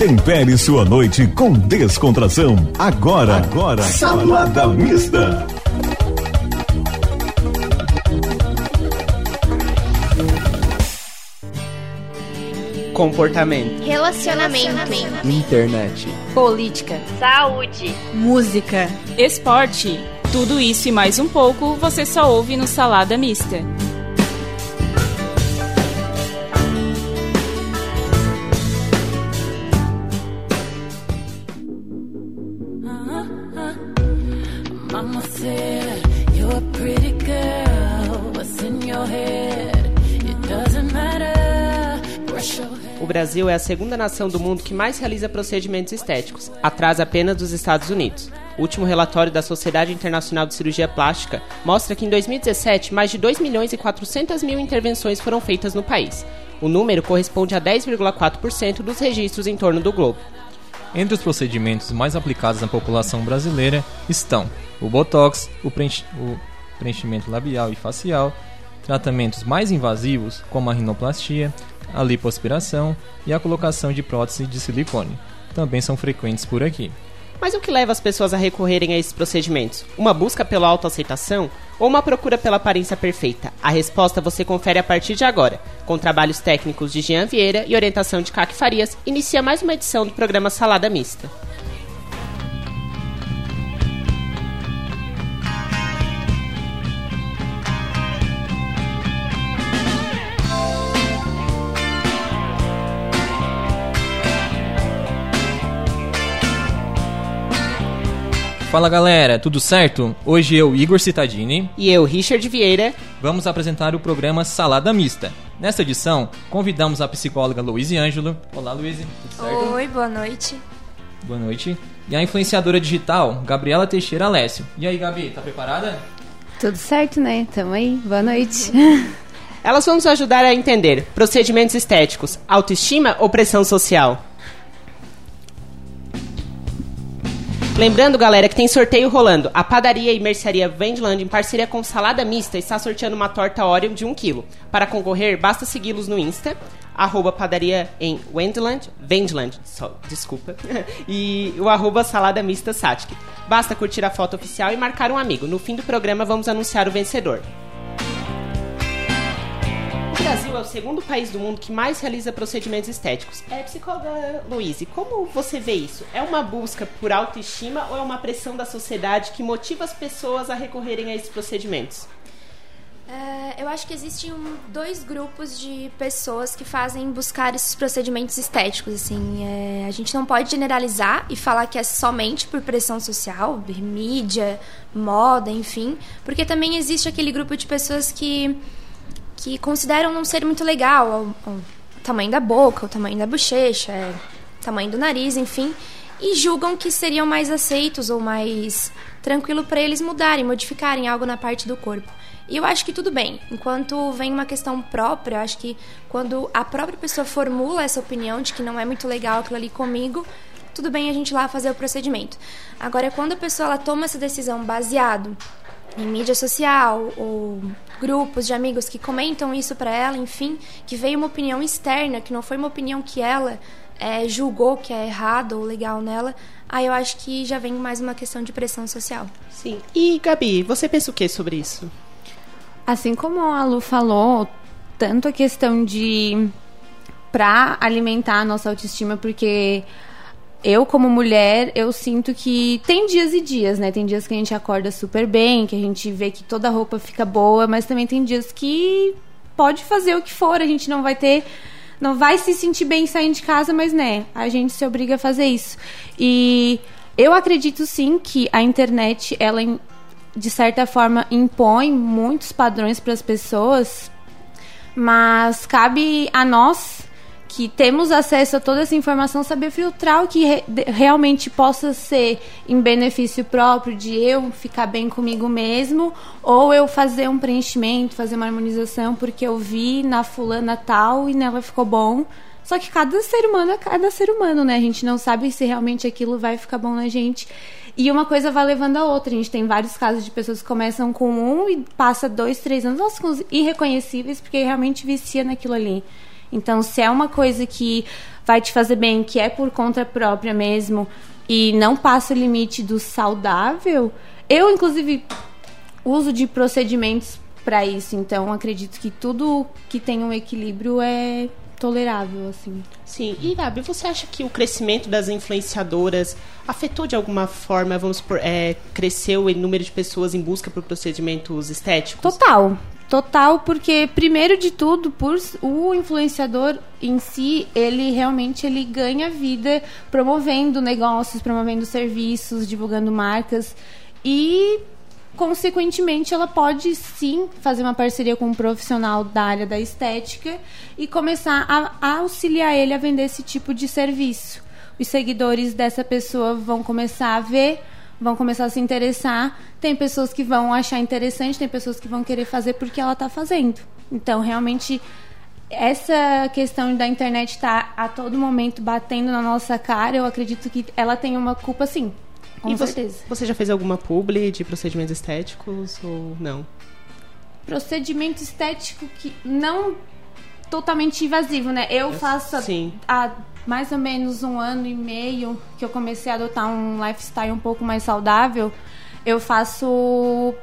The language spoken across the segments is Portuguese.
Tempere sua noite com descontração. Agora, agora, Salada Mista. Comportamento. Relacionamento. Internet. Política. Saúde. Música. Esporte. Tudo isso e mais um pouco você só ouve no Salada Mista. Brasil é a segunda nação do mundo que mais realiza procedimentos estéticos, atrás apenas dos Estados Unidos. O último relatório da Sociedade Internacional de Cirurgia Plástica mostra que em 2017 mais de 2 milhões e 400 mil intervenções foram feitas no país. O número corresponde a 10,4% dos registros em torno do globo. Entre os procedimentos mais aplicados na população brasileira estão o Botox, o, preench o preenchimento labial e facial, tratamentos mais invasivos como a rinoplastia, a lipoaspiração e a colocação de prótese de silicone. Também são frequentes por aqui. Mas o que leva as pessoas a recorrerem a esses procedimentos? Uma busca pela autoaceitação ou uma procura pela aparência perfeita? A resposta você confere a partir de agora. Com trabalhos técnicos de Jean Vieira e orientação de Caque Farias, inicia mais uma edição do programa Salada Mista. Fala galera, tudo certo? Hoje eu, Igor Citadini, E eu, Richard Vieira, vamos apresentar o programa Salada Mista. Nesta edição, convidamos a psicóloga Luíse Ângelo. Olá, Luíse, tudo certo? Oi, boa noite. Boa noite. E a influenciadora digital, Gabriela Teixeira Alessio. E aí, Gabi, tá preparada? Tudo certo, né? Tamo aí. Boa noite. elas vão nos ajudar a entender procedimentos estéticos, autoestima ou pressão social. Lembrando, galera, que tem sorteio rolando. A padaria e mercearia Vendland, em parceria com Salada Mista, está sorteando uma torta Oreo de 1 kg. Para concorrer, basta segui-los no Insta, arroba padaria em Wendland, Vendland, só, desculpa, e o arroba salada mista Satic. Basta curtir a foto oficial e marcar um amigo. No fim do programa, vamos anunciar o vencedor. Brasil é o segundo país do mundo que mais realiza procedimentos estéticos. É, psicóloga Luíse, como você vê isso? É uma busca por autoestima ou é uma pressão da sociedade que motiva as pessoas a recorrerem a esses procedimentos? É, eu acho que existem um, dois grupos de pessoas que fazem buscar esses procedimentos estéticos. Assim, é, a gente não pode generalizar e falar que é somente por pressão social, mídia, moda, enfim, porque também existe aquele grupo de pessoas que que consideram não ser muito legal o, o tamanho da boca, o tamanho da bochecha, é, o tamanho do nariz, enfim, e julgam que seriam mais aceitos ou mais tranquilo para eles mudarem, modificarem algo na parte do corpo. E eu acho que tudo bem. Enquanto vem uma questão própria, eu acho que quando a própria pessoa formula essa opinião de que não é muito legal aquilo ali comigo, tudo bem a gente lá fazer o procedimento. Agora, quando a pessoa ela toma essa decisão baseado em mídia social ou grupos de amigos que comentam isso para ela, enfim, que veio uma opinião externa, que não foi uma opinião que ela é, julgou que é errado ou legal nela, aí eu acho que já vem mais uma questão de pressão social. Sim. E, Gabi, você pensa o que sobre isso? Assim como a Lu falou, tanto a questão de para alimentar a nossa autoestima, porque eu, como mulher, eu sinto que tem dias e dias, né? Tem dias que a gente acorda super bem, que a gente vê que toda a roupa fica boa, mas também tem dias que pode fazer o que for, a gente não vai ter. Não vai se sentir bem saindo de casa, mas né, a gente se obriga a fazer isso. E eu acredito sim que a internet, ela de certa forma impõe muitos padrões para as pessoas, mas cabe a nós que temos acesso a toda essa informação, saber filtrar o que re realmente possa ser em benefício próprio de eu ficar bem comigo mesmo, ou eu fazer um preenchimento, fazer uma harmonização porque eu vi na fulana tal e nela ficou bom. Só que cada ser humano é cada ser humano, né? A gente não sabe se realmente aquilo vai ficar bom na gente. E uma coisa vai levando a outra. A gente tem vários casos de pessoas que começam com um e passa dois, três anos, ficam irreconhecíveis porque realmente vicia naquilo ali. Então, se é uma coisa que vai te fazer bem, que é por conta própria mesmo, e não passa o limite do saudável, eu, inclusive, uso de procedimentos para isso. Então, acredito que tudo que tem um equilíbrio é tolerável, assim. Sim. E, Gabi, você acha que o crescimento das influenciadoras afetou de alguma forma, vamos supor, é, cresceu o número de pessoas em busca por procedimentos estéticos? Total. Total, porque primeiro de tudo, por o influenciador em si, ele realmente ele ganha vida promovendo negócios, promovendo serviços, divulgando marcas e consequentemente, ela pode sim fazer uma parceria com um profissional da área da estética e começar a, a auxiliar ele a vender esse tipo de serviço. Os seguidores dessa pessoa vão começar a ver, vão começar a se interessar. Tem pessoas que vão achar interessante, tem pessoas que vão querer fazer porque ela está fazendo. Então, realmente, essa questão da internet estar tá a todo momento batendo na nossa cara, eu acredito que ela tem uma culpa sim. Com e certeza. Você, você já fez alguma publi de procedimentos estéticos ou não? Procedimento estético que não totalmente invasivo, né? Eu faço Sim. há mais ou menos um ano e meio que eu comecei a adotar um lifestyle um pouco mais saudável. Eu faço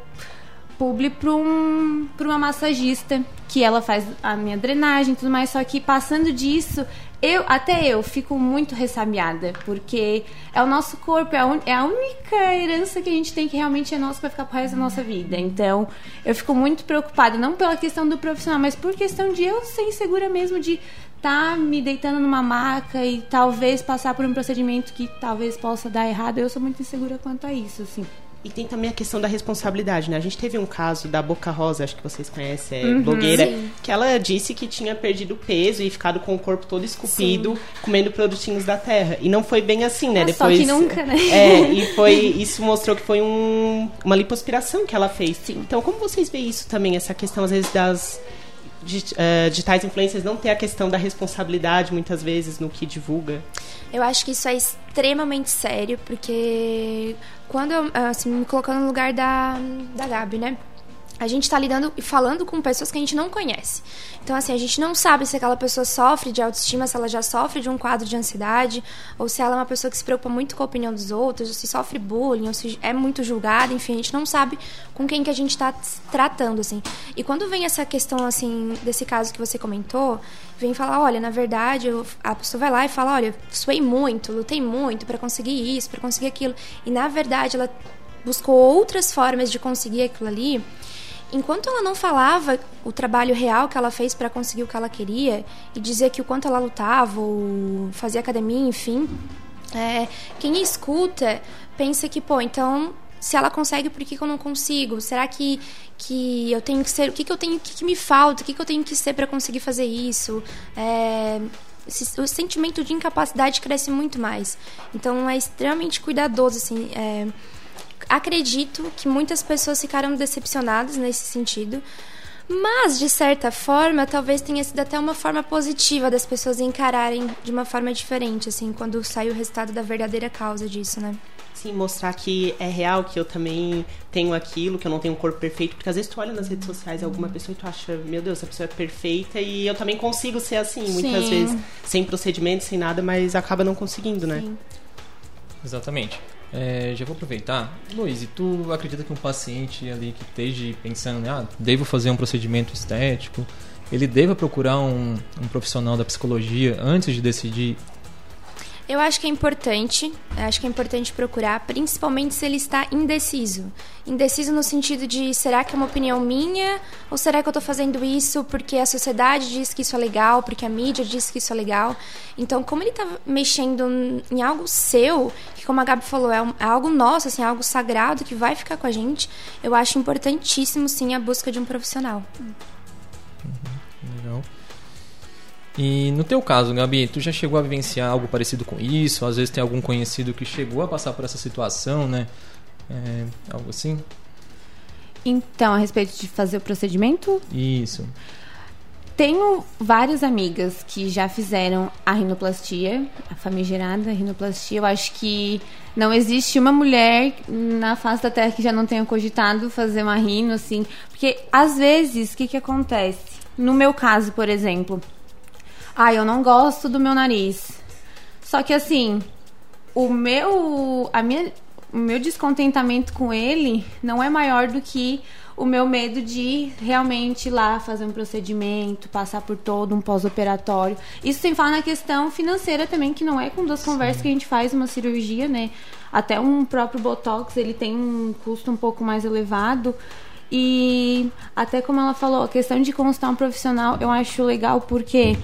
publi para um, uma massagista que ela faz a minha drenagem e tudo mais, só que passando disso, eu, até eu, fico muito ressabiada, porque é o nosso corpo, é a, un, é a única herança que a gente tem que realmente é nossa para ficar pro resto da nossa vida. Então, eu fico muito preocupada, não pela questão do profissional, mas por questão de eu ser insegura mesmo de estar tá me deitando numa maca e talvez passar por um procedimento que talvez possa dar errado. Eu sou muito insegura quanto a isso, assim. E tem também a questão da responsabilidade, né? A gente teve um caso da Boca Rosa, acho que vocês conhecem, é uhum, blogueira, sim. que ela disse que tinha perdido peso e ficado com o corpo todo esculpido, sim. comendo produtinhos da terra. E não foi bem assim, né? Ah, Depois, só que nunca, né? É, e foi, isso mostrou que foi um, uma lipoaspiração que ela fez. Sim. Então, como vocês veem isso também, essa questão, às vezes, das uh, digitais influencers não ter a questão da responsabilidade, muitas vezes, no que divulga? Eu acho que isso é extremamente sério, porque quando eu, assim, me colocando no lugar da, da Gabi, né? A gente está lidando e falando com pessoas que a gente não conhece. Então, assim, a gente não sabe se aquela pessoa sofre de autoestima, se ela já sofre de um quadro de ansiedade, ou se ela é uma pessoa que se preocupa muito com a opinião dos outros, ou se sofre bullying, ou se é muito julgada, enfim, a gente não sabe com quem que a gente está tratando, assim. E quando vem essa questão, assim, desse caso que você comentou, vem falar, olha, na verdade, eu, a pessoa vai lá e fala, olha, suei muito, lutei muito para conseguir isso, para conseguir aquilo. E, na verdade, ela buscou outras formas de conseguir aquilo ali enquanto ela não falava o trabalho real que ela fez para conseguir o que ela queria e dizia que o quanto ela lutava ou fazia academia, enfim, é, quem escuta pensa que, pô, então se ela consegue, por que, que eu não consigo? Será que, que eu tenho que ser? O que, que eu tenho? O que, que me falta? O que, que eu tenho que ser para conseguir fazer isso? É, o sentimento de incapacidade cresce muito mais. Então é extremamente cuidadoso, assim. É, acredito que muitas pessoas ficaram decepcionadas nesse sentido. Mas, de certa forma, talvez tenha sido até uma forma positiva das pessoas encararem de uma forma diferente, assim, quando sai o resultado da verdadeira causa disso, né? Sim, mostrar que é real, que eu também tenho aquilo, que eu não tenho um corpo perfeito. Porque às vezes tu olha nas redes sociais alguma pessoa e tu acha, meu Deus, essa pessoa é perfeita e eu também consigo ser assim, muitas Sim. vezes, sem procedimento, sem nada, mas acaba não conseguindo, né? Sim. Exatamente. É, já vou aproveitar. Luiz, e tu acredita que um paciente ali que esteja pensando, ah, devo fazer um procedimento estético, ele deva procurar um, um profissional da psicologia antes de decidir eu acho que é importante, acho que é importante procurar, principalmente se ele está indeciso. Indeciso no sentido de será que é uma opinião minha ou será que eu estou fazendo isso porque a sociedade diz que isso é legal, porque a mídia diz que isso é legal. Então, como ele está mexendo em algo seu, que como a Gabi falou, é, um, é algo nosso, assim, é algo sagrado que vai ficar com a gente, eu acho importantíssimo sim a busca de um profissional. Uhum, legal. E no teu caso, Gabi, tu já chegou a vivenciar algo parecido com isso? Às vezes tem algum conhecido que chegou a passar por essa situação, né? É, algo assim? Então, a respeito de fazer o procedimento? Isso. Tenho várias amigas que já fizeram a rinoplastia, a famigerada rinoplastia. Eu acho que não existe uma mulher na face da Terra que já não tenha cogitado fazer uma rino, assim. Porque, às vezes, o que, que acontece? No meu caso, por exemplo, ah, eu não gosto do meu nariz. Só que assim, o meu, a minha, o meu descontentamento com ele não é maior do que o meu medo de realmente ir lá fazer um procedimento, passar por todo um pós-operatório. Isso sem falar na questão financeira também, que não é com duas Sim. conversas que a gente faz uma cirurgia, né? Até um próprio Botox, ele tem um custo um pouco mais elevado. E até como ela falou, a questão de constar um profissional eu acho legal porque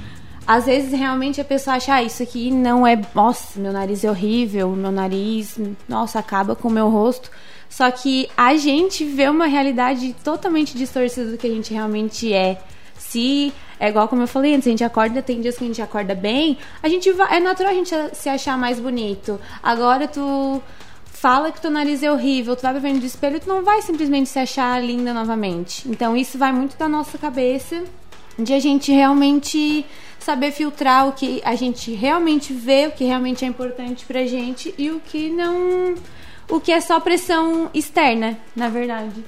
às vezes realmente a pessoa acha, ah, isso aqui não é. Nossa, meu nariz é horrível, meu nariz, nossa, acaba com o meu rosto. Só que a gente vê uma realidade totalmente distorcida do que a gente realmente é. Se é igual como eu falei antes, a gente acorda, tem dias que a gente acorda bem, a gente vai, é natural a gente se achar mais bonito. Agora tu fala que teu nariz é horrível, tu vai ver no espelho, tu não vai simplesmente se achar linda novamente. Então isso vai muito da nossa cabeça de a gente realmente saber filtrar o que a gente realmente vê, o que realmente é importante pra gente e o que não o que é só pressão externa, na verdade.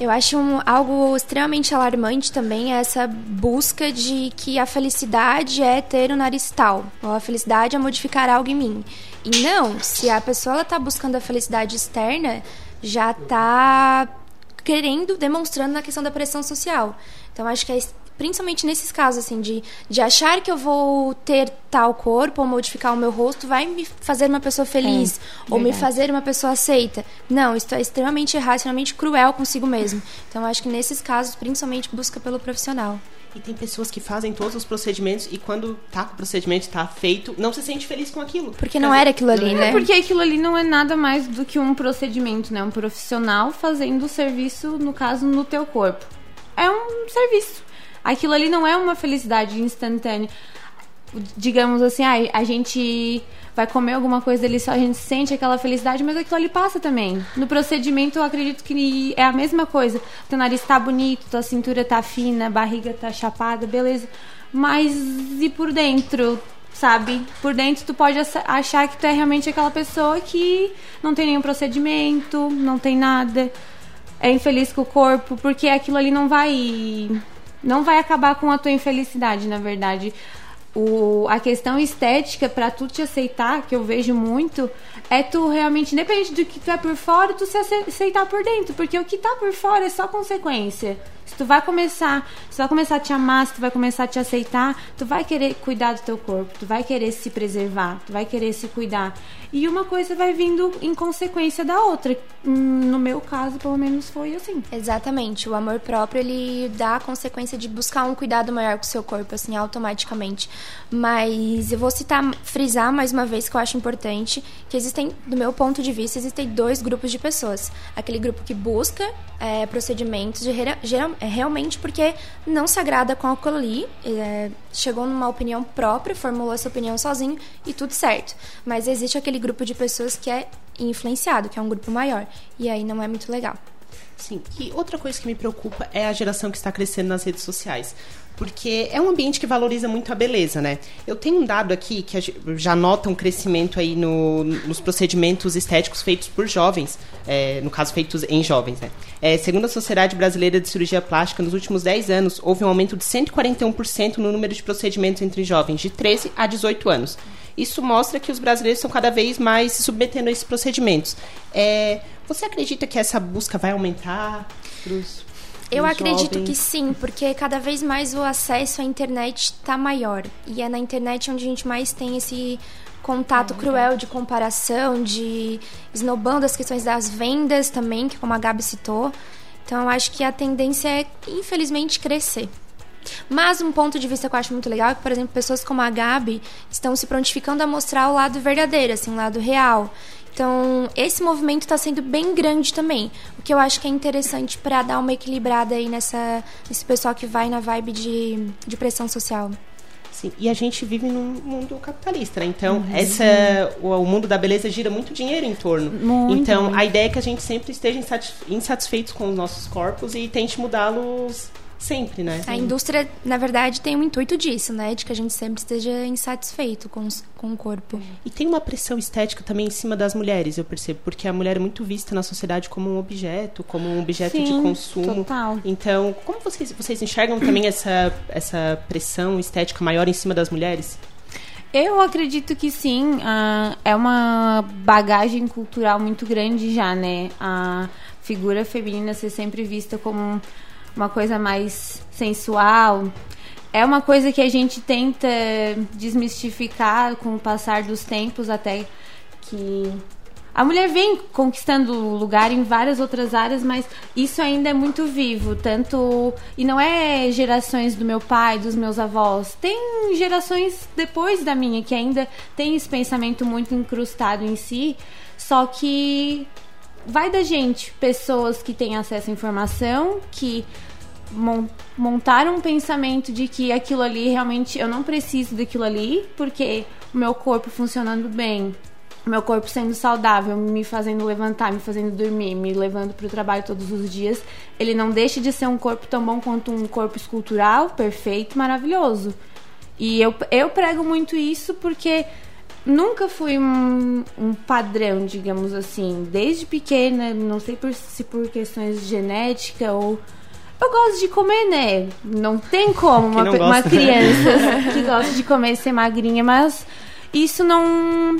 Eu acho um, algo extremamente alarmante também essa busca de que a felicidade é ter o um nariz tal, ou a felicidade é modificar algo em mim. E não, se a pessoa está buscando a felicidade externa, já está querendo, demonstrando na questão da pressão social. Então, acho que é principalmente nesses casos, assim, de, de achar que eu vou ter tal corpo ou modificar o meu rosto vai me fazer uma pessoa feliz é, ou verdade. me fazer uma pessoa aceita. Não, isso é extremamente errado, extremamente cruel consigo mesmo. Então, acho que nesses casos, principalmente, busca pelo profissional. E tem pessoas que fazem todos os procedimentos e quando tá com o procedimento, tá feito, não se sente feliz com aquilo. Porque não era aquilo ali, né? É porque aquilo ali não é nada mais do que um procedimento, né? Um profissional fazendo o serviço, no caso, no teu corpo. É um serviço aquilo ali não é uma felicidade instantânea. Digamos assim, ah, a gente vai comer alguma coisa ali só a gente sente aquela felicidade, mas aquilo ali passa também. No procedimento, eu acredito que é a mesma coisa. Teu nariz tá bonito, tua cintura tá fina, a barriga tá chapada, beleza. Mas e por dentro? Sabe? Por dentro tu pode achar que tu é realmente aquela pessoa que não tem nenhum procedimento, não tem nada, é infeliz com o corpo, porque aquilo ali não vai não vai acabar com a tua infelicidade, na verdade. O, a questão estética, para tu te aceitar, que eu vejo muito, é tu realmente, independente do que tu é por fora, tu se aceitar por dentro. Porque o que tá por fora é só consequência. Se tu vai começar, se vai começar a te amar, se tu vai começar a te aceitar, tu vai querer cuidar do teu corpo, tu vai querer se preservar, tu vai querer se cuidar. E uma coisa vai vindo em consequência da outra. No meu caso, pelo menos foi assim. Exatamente. O amor próprio, ele dá a consequência de buscar um cuidado maior com o seu corpo, assim, automaticamente. Mas eu vou citar, frisar mais uma vez que eu acho importante, que existem, do meu ponto de vista, existem dois grupos de pessoas. Aquele grupo que busca é, procedimentos de é realmente porque não se agrada com aquilo ali, é, chegou numa opinião própria, formulou essa opinião sozinho e tudo certo. Mas existe aquele grupo de pessoas que é influenciado, que é um grupo maior, e aí não é muito legal. Sim, e outra coisa que me preocupa é a geração que está crescendo nas redes sociais porque é um ambiente que valoriza muito a beleza, né? Eu tenho um dado aqui que já nota um crescimento aí no, nos procedimentos estéticos feitos por jovens, é, no caso feitos em jovens, né? É, segundo a Sociedade Brasileira de Cirurgia Plástica, nos últimos 10 anos houve um aumento de 141% no número de procedimentos entre jovens de 13 a 18 anos. Isso mostra que os brasileiros estão cada vez mais se submetendo a esses procedimentos. É, você acredita que essa busca vai aumentar para os eu acredito jovens. que sim, porque cada vez mais o acesso à internet está maior. E é na internet onde a gente mais tem esse contato é, cruel de comparação, de esnobando as questões das vendas também, que como a Gabi citou. Então eu acho que a tendência é, infelizmente, crescer. Mas um ponto de vista que eu acho muito legal é que, por exemplo, pessoas como a Gabi estão se prontificando a mostrar o lado verdadeiro, assim, o lado real. Então, esse movimento está sendo bem grande também, o que eu acho que é interessante para dar uma equilibrada aí nessa, nesse pessoal que vai na vibe de, de pressão social. Sim, e a gente vive num mundo capitalista, né? Então, uhum. essa, o, o, mundo da beleza gira muito dinheiro em torno. Muito, então, muito. a ideia é que a gente sempre esteja insatisfeitos com os nossos corpos e tente mudá-los Sempre, né? A indústria, na verdade, tem um intuito disso, né? De que a gente sempre esteja insatisfeito com, com o corpo. E tem uma pressão estética também em cima das mulheres, eu percebo. Porque a mulher é muito vista na sociedade como um objeto, como um objeto Sim, de consumo. Total. Então, como vocês, vocês enxergam também essa, essa pressão estética maior em cima das mulheres? Eu acredito que sim. ah, é uma bagagem cultural muito grande já, né? A figura feminina ser sempre vista como uma coisa mais sensual. É uma coisa que a gente tenta desmistificar com o passar dos tempos, até que a mulher vem conquistando lugar em várias outras áreas, mas isso ainda é muito vivo, tanto e não é gerações do meu pai, dos meus avós, tem gerações depois da minha que ainda tem esse pensamento muito incrustado em si, só que vai da gente, pessoas que têm acesso à informação, que mon- montaram um pensamento de que aquilo ali realmente eu não preciso daquilo ali, porque o meu corpo funcionando bem, o meu corpo sendo saudável, me fazendo levantar, me fazendo dormir, me levando para o trabalho todos os dias, ele não deixa de ser um corpo tão bom quanto um corpo escultural, perfeito, maravilhoso. E eu, eu prego muito isso porque nunca fui um, um padrão, digamos assim. Desde pequena, não sei por- se por questões de genética ou. Eu gosto de comer, né? Não tem como uma, pe- uma gosta? criança que gosta de comer e ser magrinha, mas isso não.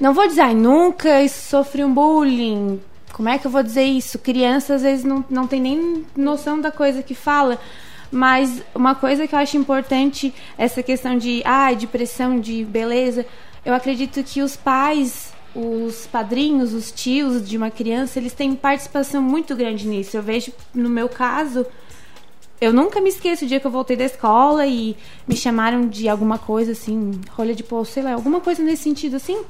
Não vou dizer, ai, nunca sofri um bullying. Como é que eu vou dizer isso? Criança às vezes não, não tem nem noção da coisa que fala. Mas uma coisa que eu acho importante, essa questão de, ai, de pressão, de beleza, eu acredito que os pais, os padrinhos, os tios de uma criança, eles têm participação muito grande nisso. Eu vejo, no meu caso, eu nunca me esqueço o dia que eu voltei da escola e me chamaram de alguma coisa assim, rolha de pulso, sei lá, alguma coisa nesse sentido assim.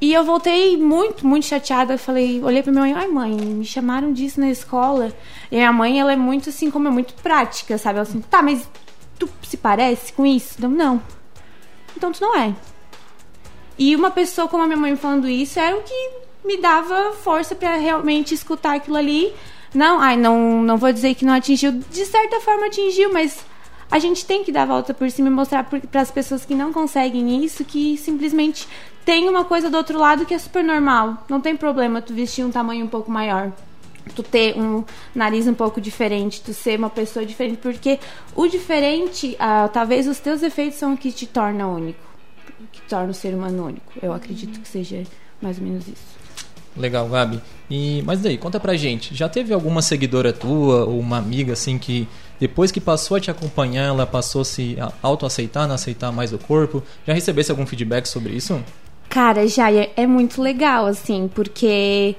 E eu voltei muito, muito chateada. Eu falei, olhei pra minha mãe, ai mãe, me chamaram disso na escola. E a minha mãe, ela é muito assim, como é muito prática, sabe? Ela assim, tá, mas tu se parece com isso? Eu, não. Então tu não é. E uma pessoa como a minha mãe falando isso era o que me dava força pra realmente escutar aquilo ali. Não, ai, não, não vou dizer que não atingiu. De certa forma atingiu, mas a gente tem que dar a volta por cima e mostrar para as pessoas que não conseguem isso que simplesmente tem uma coisa do outro lado que é super normal. Não tem problema tu vestir um tamanho um pouco maior. Tu ter um nariz um pouco diferente, tu ser uma pessoa diferente, porque o diferente, ah, talvez os teus efeitos são o que te torna único, que torna o ser humano único. Eu acredito que seja mais ou menos isso. Legal, Gabi. E, mas daí, conta pra gente, já teve alguma seguidora tua ou uma amiga assim que depois que passou a te acompanhar, ela passou a se autoaceitar, não aceitar mais o corpo? Já recebesse algum feedback sobre isso? Cara, já é, é muito legal, assim, porque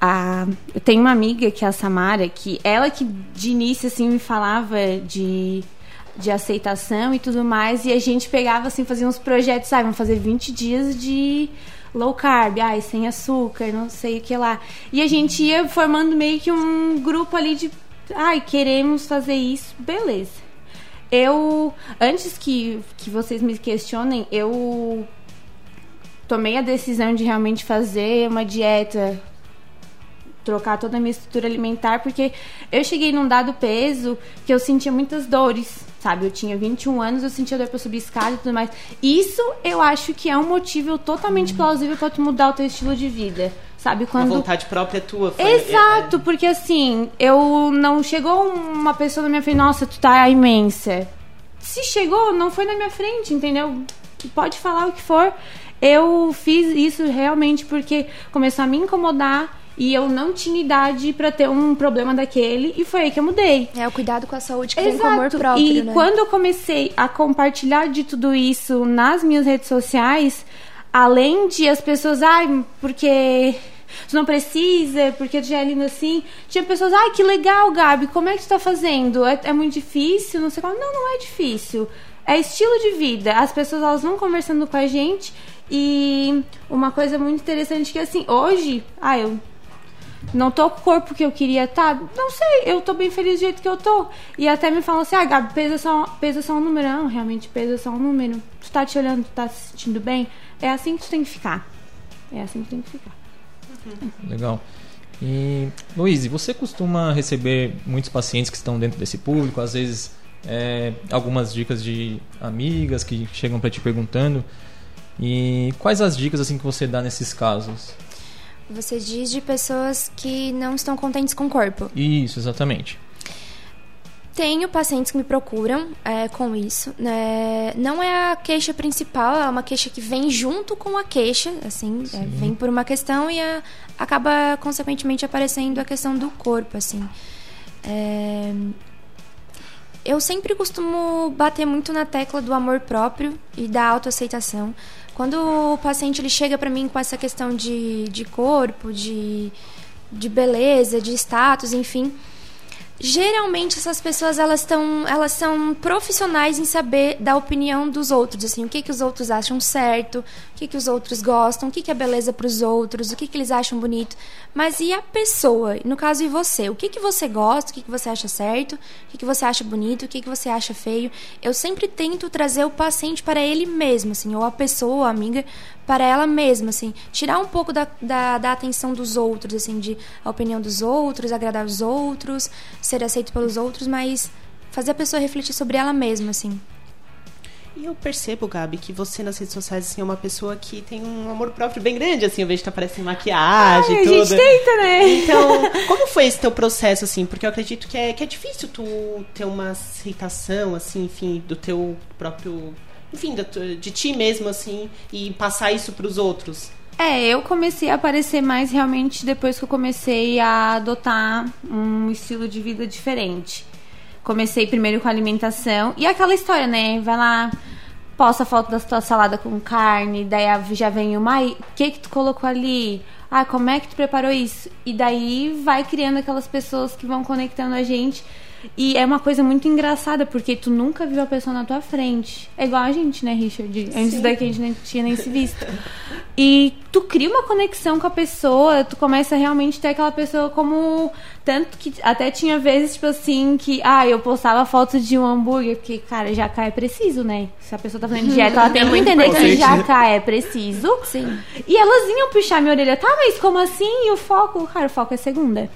a, eu tenho uma amiga que é a Samara, que ela que de início, assim, me falava de, de aceitação e tudo mais, e a gente pegava, assim, fazia uns projetos, sabe, vamos fazer 20 dias de low carb, ai, sem açúcar, não sei o que lá. E a gente ia formando meio que um grupo ali de, ai, queremos fazer isso, beleza. Eu, antes que, que vocês me questionem, eu tomei a decisão de realmente fazer uma dieta, trocar toda a minha estrutura alimentar, porque eu cheguei num dado peso que eu sentia muitas dores, sabe? Eu tinha 21 anos, eu sentia dor pra subir escada e tudo mais. Isso eu acho que é um motivo totalmente plausível pra tu mudar o teu estilo de vida. Sabe, Uma quando vontade própria tua. Foi, Exato, porque assim, eu não chegou uma pessoa na minha frente, nossa, tu tá imensa. Se chegou, não foi na minha frente, entendeu? Pode falar o que for. Eu fiz isso realmente porque começou a me incomodar e eu não tinha idade pra ter um problema daquele e foi aí que eu mudei. É o cuidado com a saúde que vem com amor próprio, e né? quando eu comecei a compartilhar de tudo isso nas minhas redes sociais, além de as pessoas, ai, porque tu não precisa, porque tu já é linda assim, tinha pessoas, ai, que legal, Gabi, como é que tu tá fazendo? É, é muito difícil? Não sei qual. Não, não é difícil. É estilo de vida. As pessoas, elas vão conversando com a gente e uma coisa muito interessante que, assim, hoje, ah, eu não tô com o corpo que eu queria estar. Não sei, eu tô bem feliz do jeito que eu tô. E até me falam assim, ah, Gabi, pesa só, pesa só um número. Não, realmente pesa só um número. Tu tá te olhando, tu tá se sentindo bem? É assim que tu tem que ficar. É assim que tu tem que ficar. Legal. E, Luiz, você costuma receber muitos pacientes que estão dentro desse público, às vezes é, algumas dicas de amigas que chegam para te perguntando. E quais as dicas assim que você dá nesses casos? Você diz de pessoas que não estão contentes com o corpo. Isso, exatamente. tenho pacientes que me procuram é, com isso. Né? Não é a queixa principal, é uma queixa que vem junto com a queixa, assim, é, vem por uma questão e a, acaba consequentemente aparecendo a questão do corpo, assim. É, eu sempre costumo bater muito na tecla do amor próprio e da autoaceitação. Quando o paciente ele chega para mim com essa questão de, de corpo, de, de beleza, de status, enfim, geralmente essas pessoas elas estão elas são profissionais em saber da opinião dos outros assim o que que os outros acham certo o que que os outros gostam o que que é beleza para os outros o que que eles acham bonito. Mas e a pessoa? No caso e você? O que que você gosta? O que que você acha certo? O que que você acha bonito? O que que você acha feio? Eu sempre tento trazer o paciente para ele mesmo assim ou a pessoa ou a amiga para ela mesma, assim, tirar um pouco da, da, da, atenção dos outros, assim, de a opinião dos outros, agradar os outros, ser aceito pelos outros, mas fazer a pessoa refletir sobre ela mesma, assim. E eu percebo, Gabi, que você nas redes sociais assim, é uma pessoa que tem um amor próprio bem grande, assim, eu vejo que tá aparecendo maquiagem Ai, e tudo. A gente tenta, né? Então, como foi esse teu processo, assim? Porque eu acredito que é, que é difícil tu ter uma aceitação, assim, enfim, do teu próprio enfim, de ti mesmo, assim, e passar isso para os outros? É, eu comecei a aparecer mais realmente depois que eu comecei a adotar um estilo de vida diferente. Comecei primeiro com alimentação e aquela história, né? Vai lá, posta a foto da tua salada com carne, daí já vem uma, o que que tu colocou ali? Ah, como é que tu preparou isso? E daí vai criando aquelas pessoas que vão conectando a gente e é uma coisa muito engraçada, porque tu nunca viu a pessoa na tua frente. É igual a gente, né, Richard? Antes Sim. daqui a gente não tinha nem se visto. E tu cria uma conexão com a pessoa, tu começa a realmente ter aquela pessoa como. Tanto que até tinha vezes, tipo assim, que. Ah, eu postava fotos de um hambúrguer, porque, cara, jacá é preciso, né? Se a pessoa tá fazendo dieta, ela tem que entender que jacá é preciso. Sim. E elas iam puxar minha orelha, tá, mas como assim? E o foco? Cara, o foco é segunda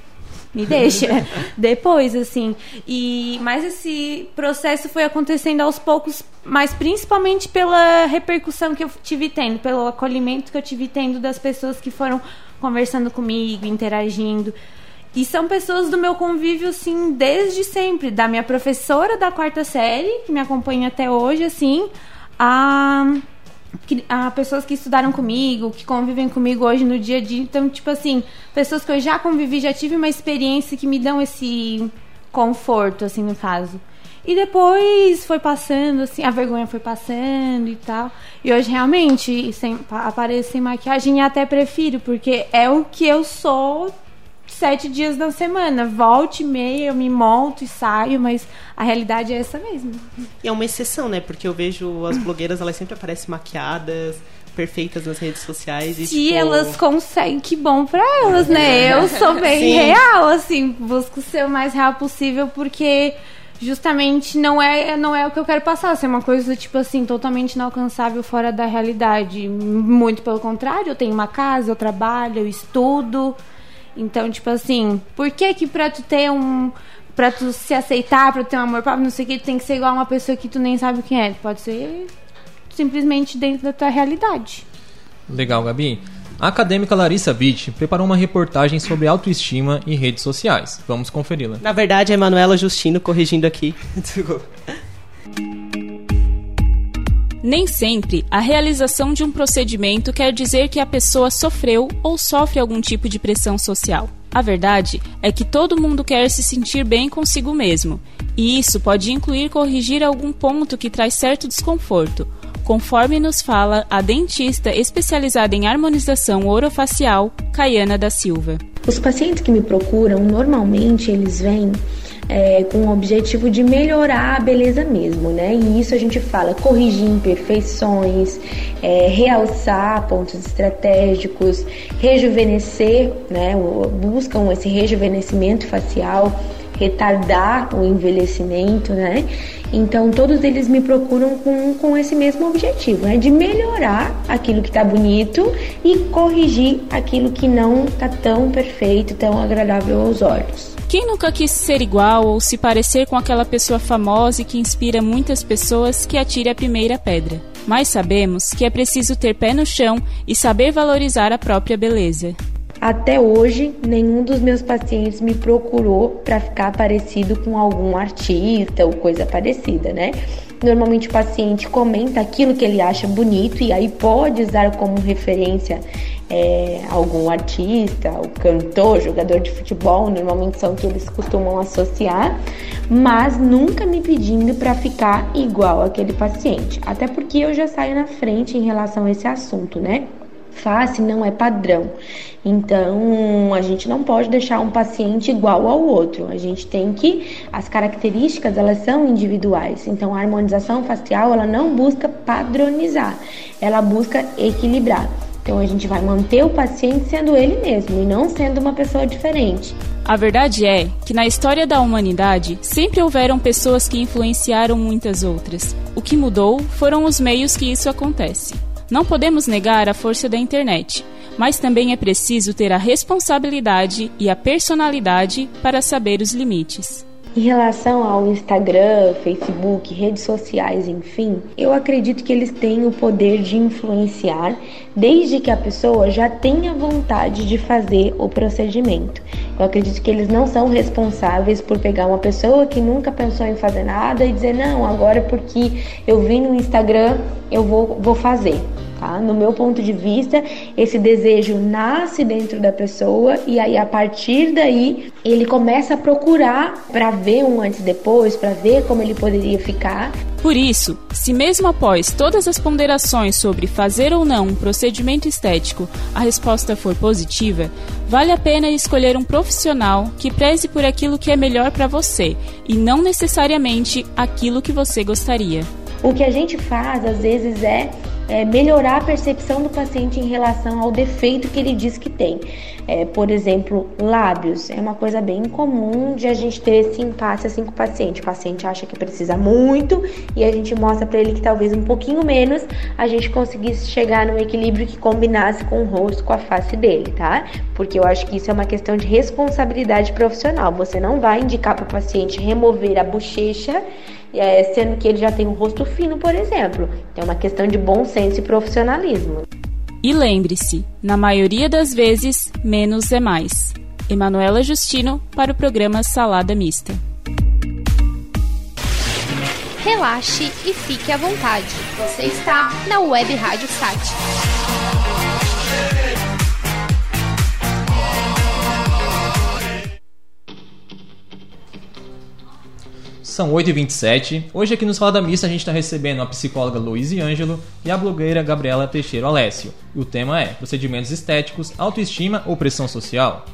me deixa. Depois assim. E mas esse processo foi acontecendo aos poucos mas principalmente pela repercussão que eu tive tendo pelo acolhimento que eu tive tendo das pessoas que foram conversando comigo interagindo. E são pessoas do meu convívio assim desde sempre da minha professora da quarta série que me acompanha até hoje assim a que, a pessoas que estudaram comigo, que convivem comigo hoje no dia a dia. Então, tipo assim, pessoas que eu já convivi, já tive uma experiência que me dão esse conforto, assim, no caso. E depois foi passando, assim, a vergonha foi passando e tal. E hoje realmente sem, apareço sem maquiagem e até prefiro, porque é o que eu sou sete dias da semana. Volte e meia, eu me monto e saio, mas a realidade é essa mesmo. E é uma exceção, né? Porque eu vejo as blogueiras, elas sempre aparecem maquiadas, perfeitas nas redes sociais. E, Se tipo... elas conseguem, que bom pra elas, né? Eu sou bem Sim. real, assim, busco ser o mais real possível, porque justamente não é não é o que eu quero passar, ser uma coisa tipo assim totalmente inalcançável fora da realidade. Muito pelo contrário, eu tenho uma casa, eu trabalho, eu estudo, então, tipo assim, por que que pra tu ter um... Pra tu se aceitar, pra tu ter um amor próprio, não sei o que, tu tem que ser igual a uma pessoa que tu nem sabe quem é. Pode ser simplesmente dentro da tua realidade. Legal, Gabi. A acadêmica Larissa Witt preparou uma reportagem sobre autoestima e redes sociais. Vamos conferi-la. Na verdade, é Manuela Justino corrigindo aqui. Nem sempre a realização de um procedimento quer dizer que a pessoa sofreu ou sofre algum tipo de pressão social. A verdade é que todo mundo quer se sentir bem consigo mesmo, e isso pode incluir corrigir algum ponto que traz certo desconforto, conforme nos fala a dentista especializada em harmonização orofacial, Caiana da Silva. Os pacientes que me procuram, normalmente eles vêm é, com o objetivo de melhorar a beleza mesmo, né? E isso a gente fala corrigir imperfeições, é, realçar pontos estratégicos, rejuvenescer, né? Buscam esse rejuvenescimento facial, retardar o envelhecimento, né? Então todos eles me procuram com, com esse mesmo objetivo, né? De melhorar aquilo que está bonito e corrigir aquilo que não está tão perfeito, tão agradável aos olhos. Quem nunca quis ser igual ou se parecer com aquela pessoa famosa e que inspira muitas pessoas que atire a primeira pedra? Mas sabemos que é preciso ter pé no chão e saber valorizar a própria beleza. Até hoje, nenhum dos meus pacientes me procurou para ficar parecido com algum artista ou coisa parecida, né? Normalmente o paciente comenta aquilo que ele acha bonito e aí pode usar como referência é, algum artista, o cantor, jogador de futebol, normalmente são que eles costumam associar, mas nunca me pedindo para ficar igual aquele paciente. Até porque eu já saio na frente em relação a esse assunto, né? Face não é padrão. Então, a gente não pode deixar um paciente igual ao outro. A gente tem que as características, elas são individuais. Então, a harmonização facial, ela não busca padronizar, ela busca equilibrar. Então a gente vai manter o paciente sendo ele mesmo e não sendo uma pessoa diferente. A verdade é que na história da humanidade sempre houveram pessoas que influenciaram muitas outras. O que mudou foram os meios que isso acontece. Não podemos negar a força da internet, mas também é preciso ter a responsabilidade e a personalidade para saber os limites. Em relação ao Instagram, Facebook, redes sociais, enfim, eu acredito que eles têm o poder de influenciar desde que a pessoa já tenha vontade de fazer o procedimento. Eu acredito que eles não são responsáveis por pegar uma pessoa que nunca pensou em fazer nada e dizer, não, agora porque eu vi no Instagram eu vou, vou fazer. Tá? No meu ponto de vista, esse desejo nasce dentro da pessoa e aí a partir daí ele começa a procurar para ver um antes e depois, para ver como ele poderia ficar. Por isso, se mesmo após todas as ponderações sobre fazer ou não um procedimento estético, a resposta for positiva, vale a pena escolher um profissional que preze por aquilo que é melhor para você e não necessariamente aquilo que você gostaria. O que a gente faz às vezes é é, melhorar a percepção do paciente em relação ao defeito que ele diz que tem. É, por exemplo, lábios é uma coisa bem comum de a gente ter esse impasse assim com o paciente. O paciente acha que precisa muito e a gente mostra para ele que talvez um pouquinho menos a gente conseguisse chegar no equilíbrio que combinasse com o rosto, com a face dele, tá? Porque eu acho que isso é uma questão de responsabilidade profissional. Você não vai indicar para o paciente remover a bochecha é, sendo que ele já tem um rosto fino, por exemplo. É uma questão de bom senso e profissionalismo. E lembre-se, na maioria das vezes, menos é mais. Emanuela Justino para o programa Salada Mista. Relaxe e fique à vontade. Você está na Web Rádio Sat. São 8h27. Hoje aqui no Sala da Mista a gente está recebendo a psicóloga Luiz Ângelo e a blogueira Gabriela Teixeira Alessio. E o tema é procedimentos estéticos, autoestima ou pressão social?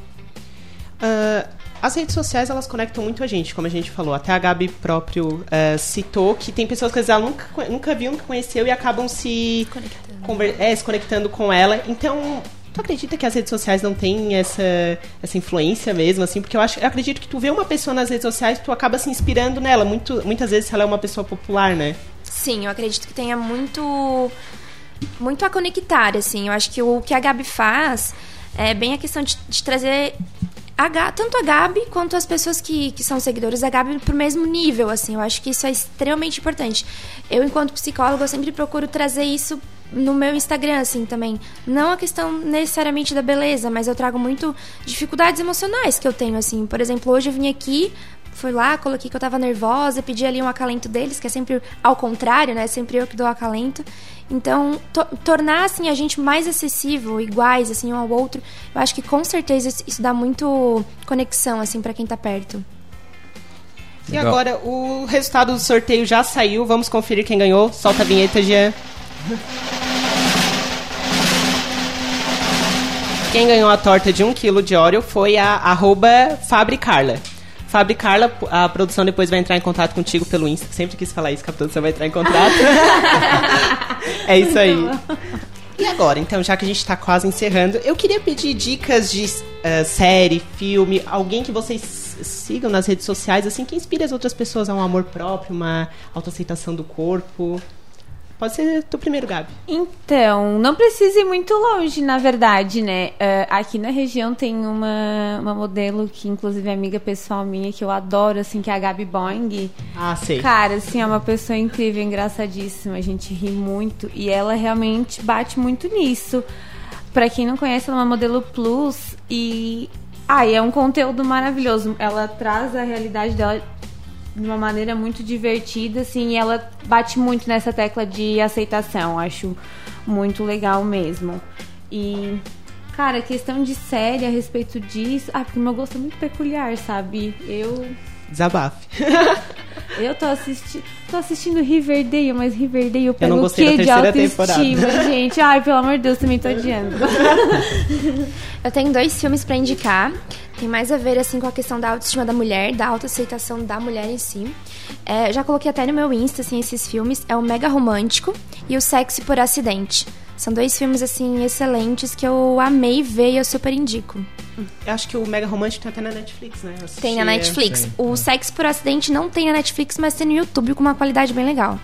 Uh, as redes sociais elas conectam muito a gente, como a gente falou. Até a Gabi próprio uh, citou que tem pessoas que às vezes ela nunca, nunca viu, nunca conheceu e acabam se, conectando. É, se conectando com ela. Então, Tu acredita que as redes sociais não têm essa, essa influência mesmo, assim? Porque eu, acho, eu acredito que tu vê uma pessoa nas redes sociais, tu acaba se inspirando nela. Muito, muitas vezes ela é uma pessoa popular, né? Sim, eu acredito que tenha muito muito a conectar, assim. Eu acho que o que a Gabi faz é bem a questão de, de trazer a, tanto a Gabi quanto as pessoas que, que são seguidores da Gabi pro mesmo nível, assim. Eu acho que isso é extremamente importante. Eu, enquanto psicóloga, eu sempre procuro trazer isso no meu Instagram, assim, também. Não a questão necessariamente da beleza, mas eu trago muito dificuldades emocionais que eu tenho, assim. Por exemplo, hoje eu vim aqui, fui lá, coloquei que eu tava nervosa, pedi ali um acalento deles, que é sempre ao contrário, né? Sempre eu que dou acalento. Então, to tornar, assim, a gente mais acessível, iguais, assim, um ao outro, eu acho que com certeza isso dá muito conexão, assim, para quem tá perto. E agora, o resultado do sorteio já saiu, vamos conferir quem ganhou. Solta a vinheta, Jean. Quem ganhou a torta de 1 um kg de Oreo foi a arroba Fabricarla. Fabricarla, a produção depois vai entrar em contato contigo pelo Insta. Sempre quis falar isso, que a produção vai entrar em contato. é isso aí. E agora, então, já que a gente está quase encerrando, eu queria pedir dicas de uh, série, filme, alguém que vocês sigam nas redes sociais, assim, que inspire as outras pessoas a um amor próprio, uma autoaceitação do corpo. Pode ser tu primeiro, Gabi. Então, não precisa ir muito longe, na verdade, né? Uh, aqui na região tem uma, uma modelo que, inclusive, é amiga pessoal minha, que eu adoro, assim, que é a Gabi Boing. Ah, sei. Cara, assim, é uma pessoa incrível, engraçadíssima. A gente ri muito. E ela realmente bate muito nisso. Pra quem não conhece, ela é uma modelo plus e. Ah, e é um conteúdo maravilhoso. Ela traz a realidade dela de uma maneira muito divertida, assim, e ela bate muito nessa tecla de aceitação. Acho muito legal mesmo. E, cara, questão de série a respeito disso. Ah, porque meu gosto é muito peculiar, sabe? Eu. Desabafe. Eu tô assistindo. Tô assistindo Riverdale, mas Riverdale eu pego o quê de autoestima, temporada. gente? Ai, pelo amor de Deus, também tô odiando. Eu tenho dois filmes pra indicar. Tem mais a ver assim com a questão da autoestima da mulher, da autoaceitação da mulher em si. É, já coloquei até no meu Insta assim, esses filmes. É o Mega Romântico e o Sexy por Acidente. São dois filmes assim excelentes que eu amei ver e eu super indico. Eu acho que o Mega Romântico tem até na Netflix, né? Tem na é. Netflix. tem, o Sexy por Acidente não tem na Netflix, mas tem no YouTube com uma qualidade bem legal.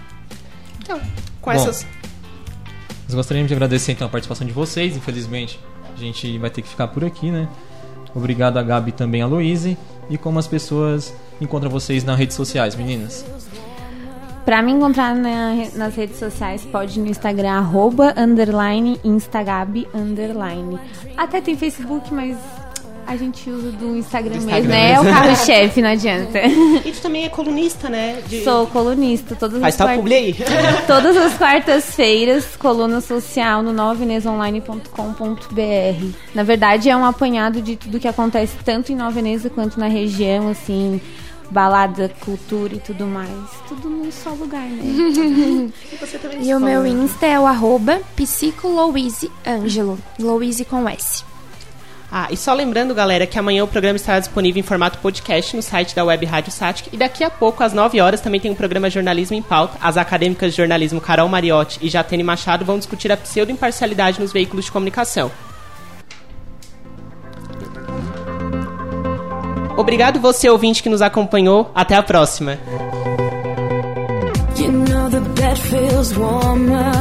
Então, com Bom. essas. Nós gostaríamos de agradecer então a participação de vocês. Infelizmente, a gente vai ter que ficar por aqui, né? Obrigado a Gabi e também a Louise. E como as pessoas encontram vocês nas redes sociais, meninas? Pra me encontrar na- nas redes sociais, pode ir no Instagram, arroba, underline, instagab, underline. Até tem Facebook, mas a gente usa do Instagram, Do mesmo, Instagram né? É o mesmo. carro-chefe, não adianta. E tu também é colunista, né? De... Sou colunista, todas Faz as tal quart- publi aí. Todas as quartas-feiras, coluna social no novenesonline.com.br. Na verdade, é um apanhado de tudo que acontece tanto em Nova Veneza quanto na região, assim, balada, cultura e tudo mais. Tudo num só lugar, né? Você também E o meu Insta é o arroba psicolouiseangelo. Louise com S. Ah, e só lembrando, galera, que amanhã o programa estará disponível em formato podcast no site da Web Rádio Satic. E daqui a pouco, às 9 horas, também tem o programa Jornalismo em Pauta. As acadêmicas de jornalismo Carol Mariotti e Jatene Machado vão discutir a pseudo-imparcialidade nos veículos de comunicação. Obrigado você, ouvinte, que nos acompanhou. Até a próxima. You know the bed feels warmer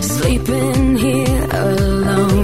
sleeping here alone.